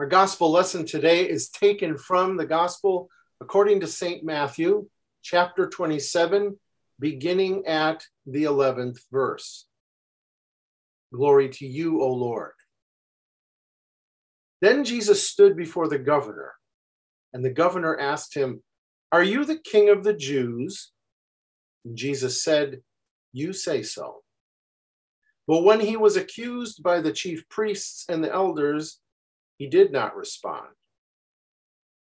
Our gospel lesson today is taken from the gospel according to St. Matthew, chapter 27, beginning at the 11th verse. Glory to you, O Lord. Then Jesus stood before the governor, and the governor asked him, Are you the king of the Jews? And Jesus said, You say so. But when he was accused by the chief priests and the elders, he did not respond.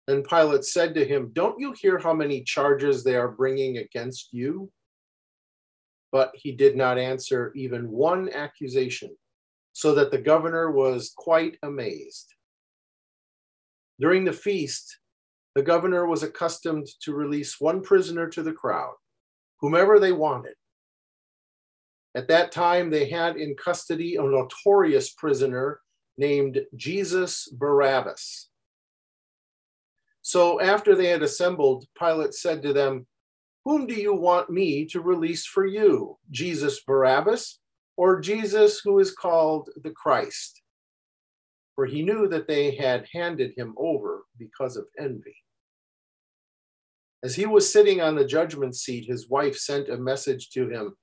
Then Pilate said to him, Don't you hear how many charges they are bringing against you? But he did not answer even one accusation, so that the governor was quite amazed. During the feast, the governor was accustomed to release one prisoner to the crowd, whomever they wanted. At that time, they had in custody a notorious prisoner named Jesus Barabbas. So after they had assembled, Pilate said to them, Whom do you want me to release for you, Jesus Barabbas, or Jesus who is called the Christ? For he knew that they had handed him over because of envy. As he was sitting on the judgment seat, his wife sent a message to him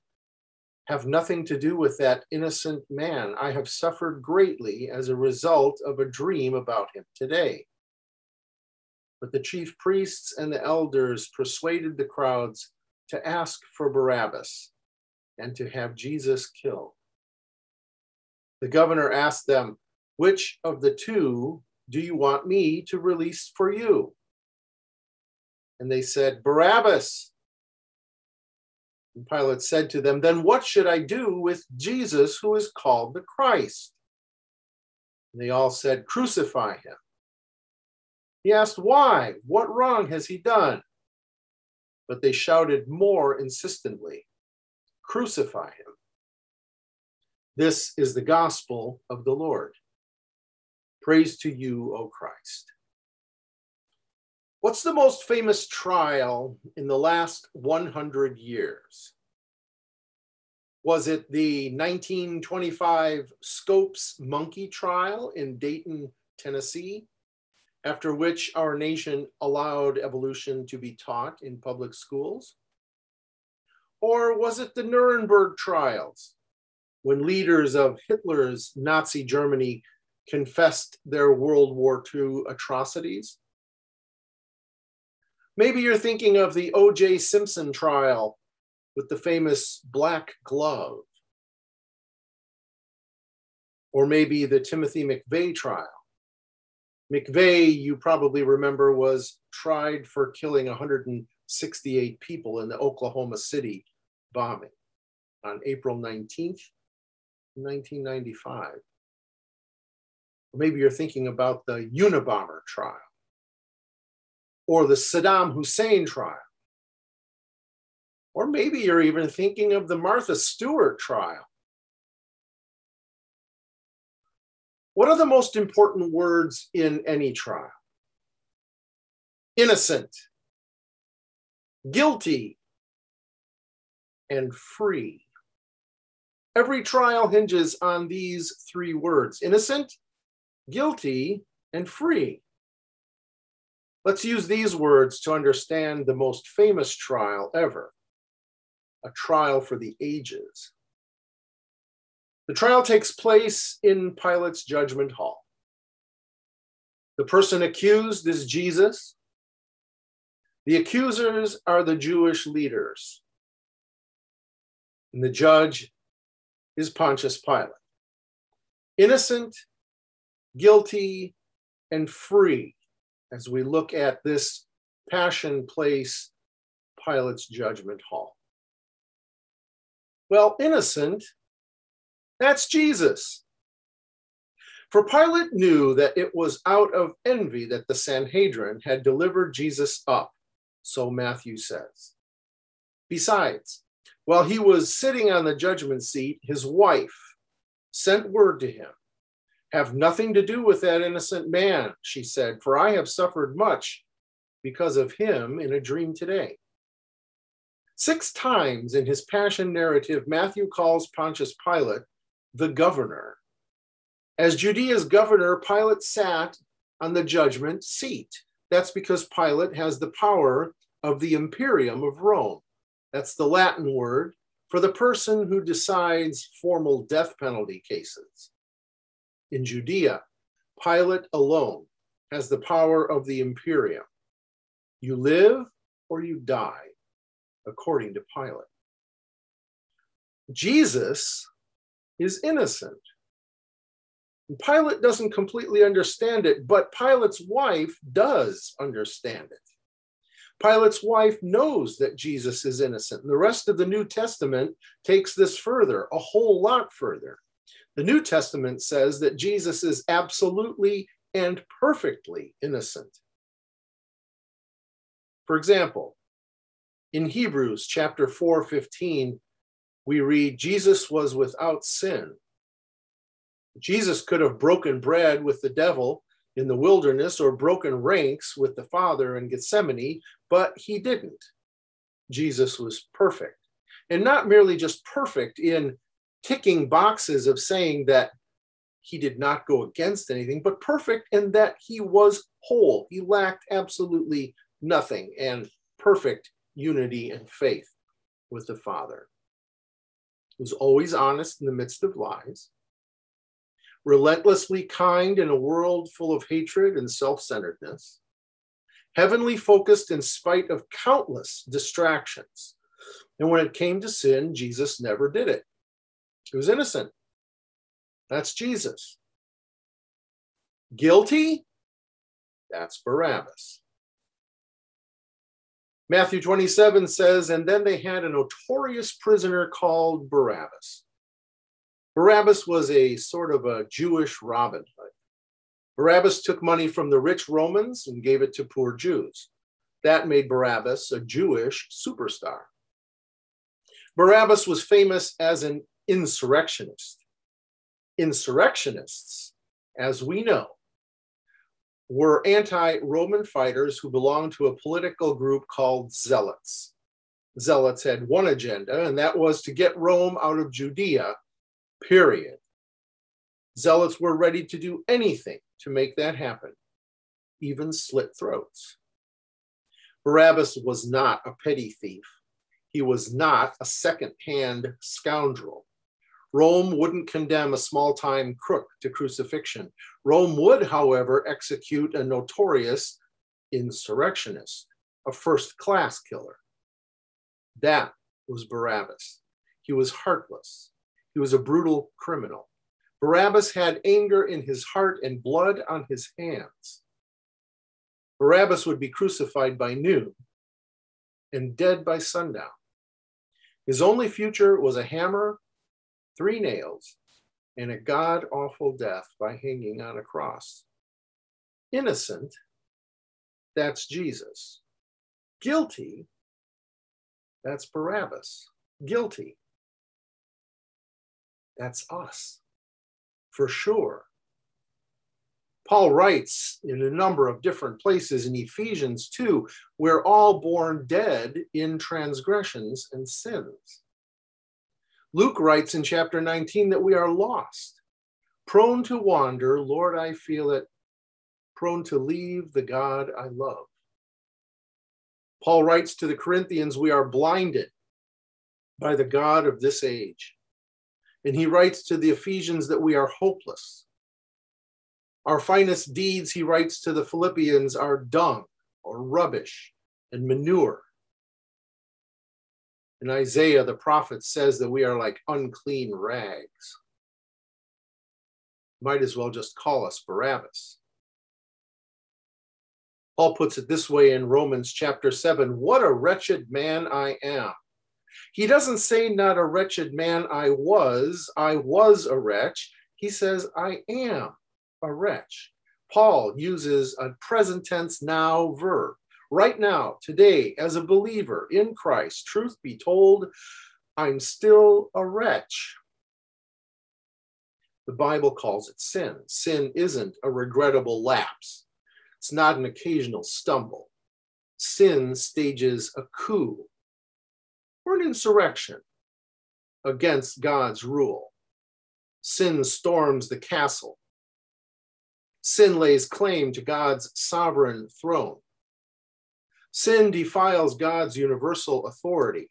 have nothing to do with that innocent man. I have suffered greatly as a result of a dream about him today. But the chief priests and the elders persuaded the crowds to ask for Barabbas and to have Jesus killed. The governor asked them, Which of the two do you want me to release for you? And they said, Barabbas. And Pilate said to them, Then what should I do with Jesus who is called the Christ? And they all said, Crucify him. He asked, Why? What wrong has he done? But they shouted more insistently, Crucify him. This is the gospel of the Lord. Praise to you, O Christ. What's the most famous trial in the last 100 years? Was it the 1925 Scopes monkey trial in Dayton, Tennessee, after which our nation allowed evolution to be taught in public schools? Or was it the Nuremberg trials, when leaders of Hitler's Nazi Germany confessed their World War II atrocities? Maybe you're thinking of the O.J. Simpson trial with the famous black glove. Or maybe the Timothy McVeigh trial. McVeigh, you probably remember, was tried for killing 168 people in the Oklahoma City bombing on April 19th, 1995. Or maybe you're thinking about the Unabomber trial or the Saddam Hussein trial. Or maybe you're even thinking of the Martha Stewart trial. What are the most important words in any trial? Innocent, guilty, and free. Every trial hinges on these three words innocent, guilty, and free. Let's use these words to understand the most famous trial ever a trial for the ages. The trial takes place in Pilate's judgment hall. The person accused is Jesus. The accusers are the Jewish leaders. And the judge is Pontius Pilate. Innocent, guilty, and free as we look at this Passion Place Pilate's Judgment Hall. Well, innocent, that's Jesus. For Pilate knew that it was out of envy that the Sanhedrin had delivered Jesus up, so Matthew says. Besides, while he was sitting on the judgment seat, his wife sent word to him have nothing to do with that innocent man, she said, for I have suffered much because of him in a dream today. Six times in his passion narrative, Matthew calls Pontius Pilate the governor. As Judea's governor, Pilate sat on the judgment seat. That's because Pilate has the power of the imperium of Rome. That's the Latin word for the person who decides formal death penalty cases. In Judea, Pilate alone has the power of the imperium. You live or you die, according to Pilate. Jesus is innocent. Pilate doesn't completely understand it, but Pilate's wife does understand it. Pilate's wife knows that Jesus is innocent. The rest of the New Testament takes this further, a whole lot further. The New Testament says that Jesus is absolutely and perfectly innocent. For example, in Hebrews chapter 4 15, we read, Jesus was without sin. Jesus could have broken bread with the devil in the wilderness or broken ranks with the Father in Gethsemane, but he didn't. Jesus was perfect. And not merely just perfect in ticking boxes of saying that he did not go against anything, but perfect and that he was whole. He lacked absolutely nothing and perfect unity and faith with the Father. He was always honest in the midst of lies relentlessly kind in a world full of hatred and self centeredness, heavenly focused in spite of countless distractions. And when it came to sin, Jesus never did it. Was innocent. That's Jesus. Guilty? That's Barabbas. Matthew 27 says, And then they had a notorious prisoner called Barabbas Barabbas was a sort of a Jewish Robin Hood. Barabbas took money from the rich Romans and gave it to poor Jews. That made Barabbas a Jewish superstar. Barabbas was famous as an insurrectionist. Insurrectionists, as we know, were anti Roman fighters who belonged to a political group called Zealots. Zealots had one agenda, and that was to get Rome out of Judea period. Zealots were ready to do anything to make that happen, even slit throats. Barabbas was not a petty thief. He was not a second hand scoundrel. Rome wouldn't condemn a small time crook to crucifixion. Rome would, however, execute a notorious insurrectionist, a first class killer. That was Barabbas. He was heartless. He was a brutal criminal. Barabbas had anger in his heart and blood on his hands. Barabbas would be crucified by noon and dead by sundown. His only future was a hammer, three nails, and a god awful death by hanging on a cross. Innocent, that's Jesus. Guilty, that's Barabbas. Guilty, that's us, for sure. Paul writes in a number of different places in Ephesians 2 we're all born dead in transgressions and sins. Luke writes in chapter 19 that we are lost, prone to wander, Lord, I feel it, prone to leave the God I love. Paul writes to the Corinthians, we are blinded by the God of this age. And he writes to the Ephesians that we are hopeless. Our finest deeds, he writes to the Philippians, are dung or rubbish and manure. And Isaiah, the prophet, says that we are like unclean rags. Might as well just call us Barabbas. Paul puts it this way in Romans chapter 7 What a wretched man I am. He doesn't say, Not a wretched man I was, I was a wretch. He says, I am a wretch. Paul uses a present tense now verb. Right now, today, as a believer in Christ, truth be told, I'm still a wretch. The Bible calls it sin. Sin isn't a regrettable lapse, it's not an occasional stumble. Sin stages a coup or an insurrection against God's rule. Sin storms the castle. Sin lays claim to God's sovereign throne. Sin defiles God's universal authority.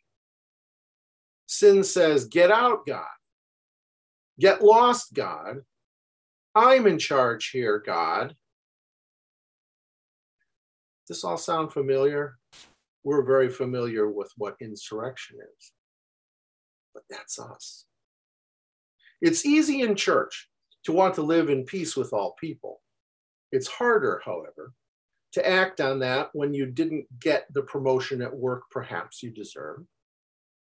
Sin says, Get out, God. Get lost, God. I'm in charge here, God. Does this all sound familiar? We're very familiar with what insurrection is, but that's us. It's easy in church to want to live in peace with all people. It's harder, however, to act on that when you didn't get the promotion at work perhaps you deserved.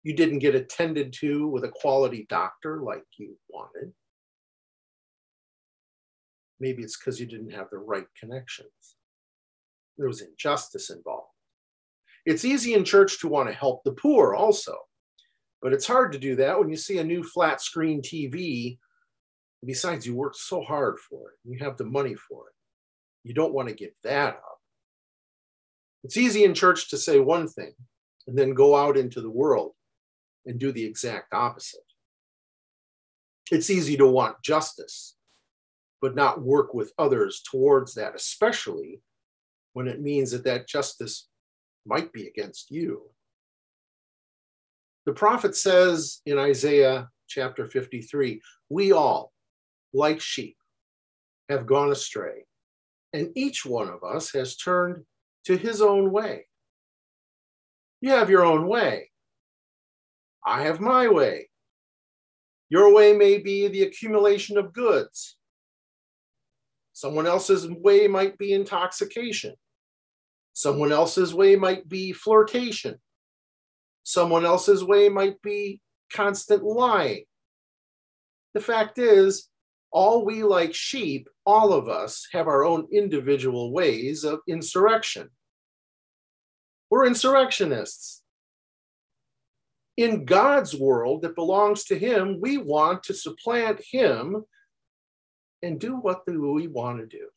You didn't get attended to with a quality doctor like you wanted. Maybe it's because you didn't have the right connections. There was injustice involved. It's easy in church to want to help the poor also, but it's hard to do that when you see a new flat screen TV. Besides, you worked so hard for it, you have the money for it. You don't want to give that up. It's easy in church to say one thing and then go out into the world and do the exact opposite. It's easy to want justice, but not work with others towards that, especially when it means that that justice might be against you. The prophet says in Isaiah chapter 53 We all, like sheep, have gone astray, and each one of us has turned to his own way. You have your own way. I have my way. Your way may be the accumulation of goods. Someone else's way might be intoxication. Someone else's way might be flirtation. Someone else's way might be constant lying. The fact is, all we like sheep, all of us have our own individual ways of insurrection. We're insurrectionists. In God's world that belongs to Him, we want to supplant Him and do what we want to do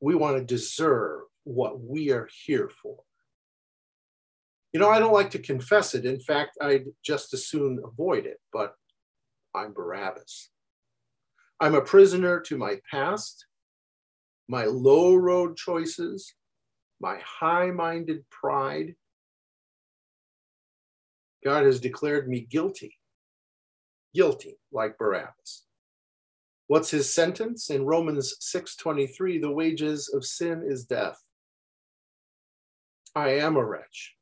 we want to deserve what we are here for. You know, I don't like to confess it. In fact, I'd just as soon avoid it, but I'm Barabbas. I'm a prisoner to my past, my low road choices, my high minded pride. God has declared me guilty, guilty like Barabbas. What's his sentence? In Romans 6:23, the wages of sin is death. I am a wretch,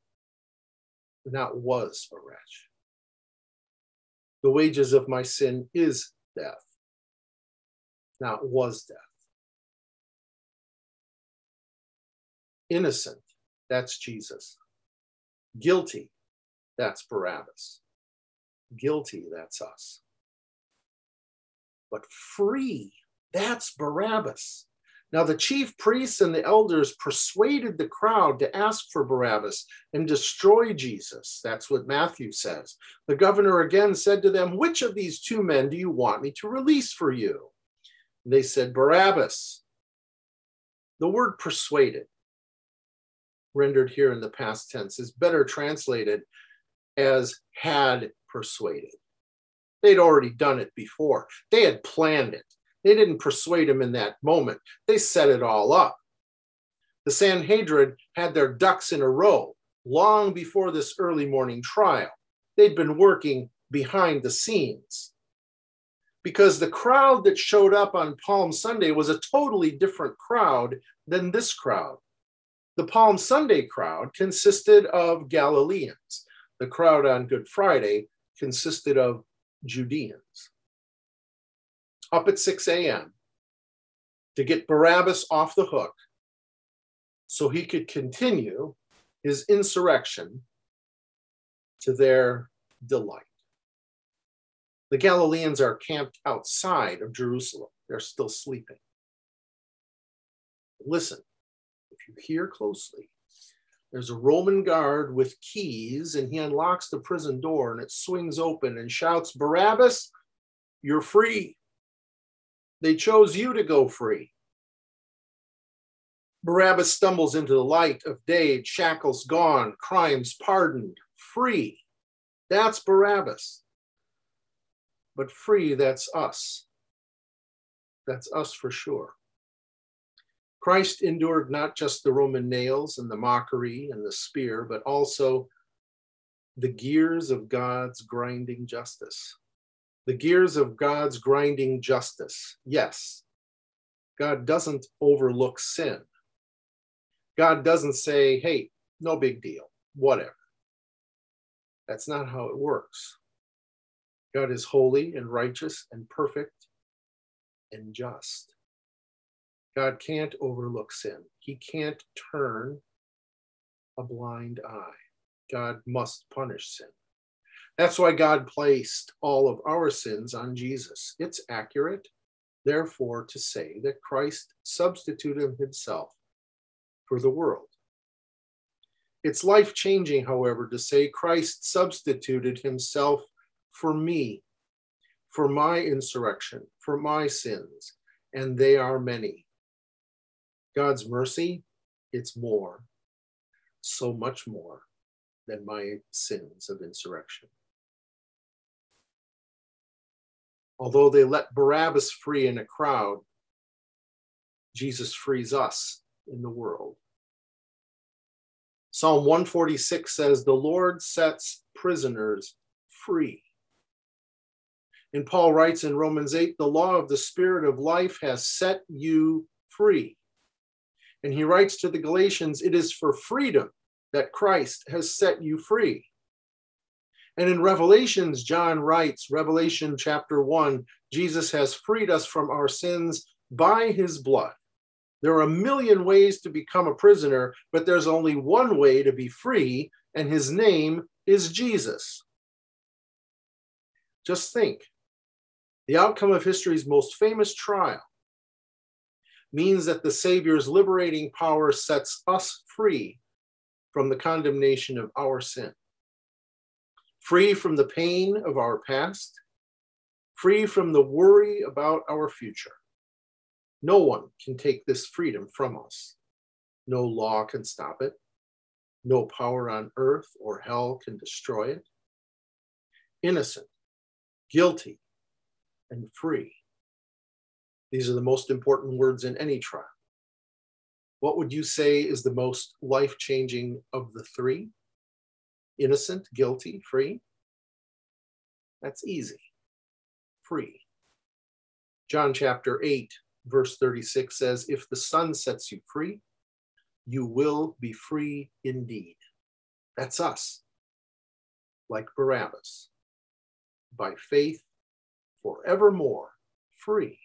not was a wretch. The wages of my sin is death, not was death. Innocent, that's Jesus. Guilty, that's Barabbas. Guilty, that's us but free. That's Barabbas. Now, the chief priests and the elders persuaded the crowd to ask for Barabbas and destroy Jesus. That's what Matthew says. The governor again said to them, Which of these two men do you want me to release for you? And they said, Barabbas. The word persuaded, rendered here in the past tense, is better translated as had persuaded. They'd already done it before. They had planned it. They didn't persuade him in that moment. They set it all up. The Sanhedrin had their ducks in a row long before this early morning trial. They'd been working behind the scenes because the crowd that showed up on Palm Sunday was a totally different crowd than this crowd. The Palm Sunday crowd consisted of Galileans. The crowd on Good Friday consisted of Judeans up at 6 a.m. to get Barabbas off the hook so he could continue his insurrection to their delight. The Galileans are camped outside of Jerusalem. They're still sleeping. Listen, you hear closely, there's a Roman guard with keys, and he unlocks the prison door and it swings open and shouts, Barabbas, you're free. They chose you to go free. Barabbas stumbles into the light of day, shackles gone, crimes pardoned, free. That's Barabbas. But free, that's us. That's us for sure. Christ endured not just the Roman nails and the mockery and the spear, but also the gears of God's grinding justice. The gears of God's grinding justice. Yes, God doesn't overlook sin. God doesn't say, hey, no big deal, whatever. That's not how it works. God is holy and righteous and perfect and just. God can't overlook sin. He can't turn a blind eye. God must punish sin. That's why God placed all of our sins on Jesus. It's accurate, therefore, to say that Christ substituted himself for the world. It's life changing, however, to say Christ substituted himself for me, for my insurrection, for my sins, and they are many. God's mercy, it's more, so much more than my sins of insurrection. Although they let Barabbas free in a crowd, Jesus frees us in the world. Psalm 146 says, The Lord sets prisoners free. And Paul writes in Romans 8, The law of the Spirit of life has set you free. And he writes to the Galatians, It is for freedom that Christ has set you free. And in Revelations, John writes, Revelation chapter 1, Jesus has freed us from our sins by his blood. There are a million ways to become a prisoner, but there's only one way to be free, and his name is Jesus. Just think the outcome of history's most famous trial means that the Savior's liberating power sets us free from the condemnation of our sin, free from the pain of our past, free from the worry about our future. No one can take this freedom from us. No law can stop it. No power on earth or hell can destroy it. Innocent, guilty, and free these are the most important words in any trial. What would you say is the most life changing of the three? Innocent, guilty, free? That's easy. Free. John chapter 8, verse 36 says, If the Son sets you free, you will be free indeed. That's us, like Barabbas, by faith, forevermore free.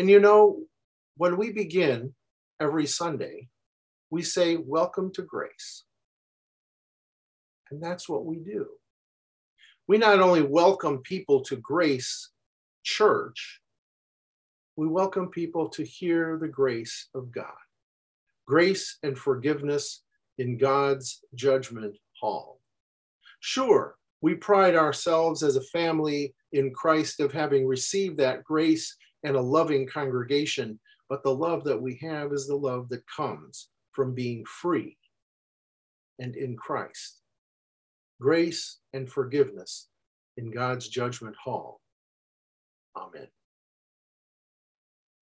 And you know, when we begin every Sunday, we say, Welcome to grace. And that's what we do. We not only welcome people to Grace Church, we welcome people to hear the grace of God, grace and forgiveness in God's judgment hall. Sure, we pride ourselves as a family in Christ of having received that grace and a loving congregation, but the love that we have is the love that comes from being free and in Christ. Grace and forgiveness in God's judgment hall. Amen.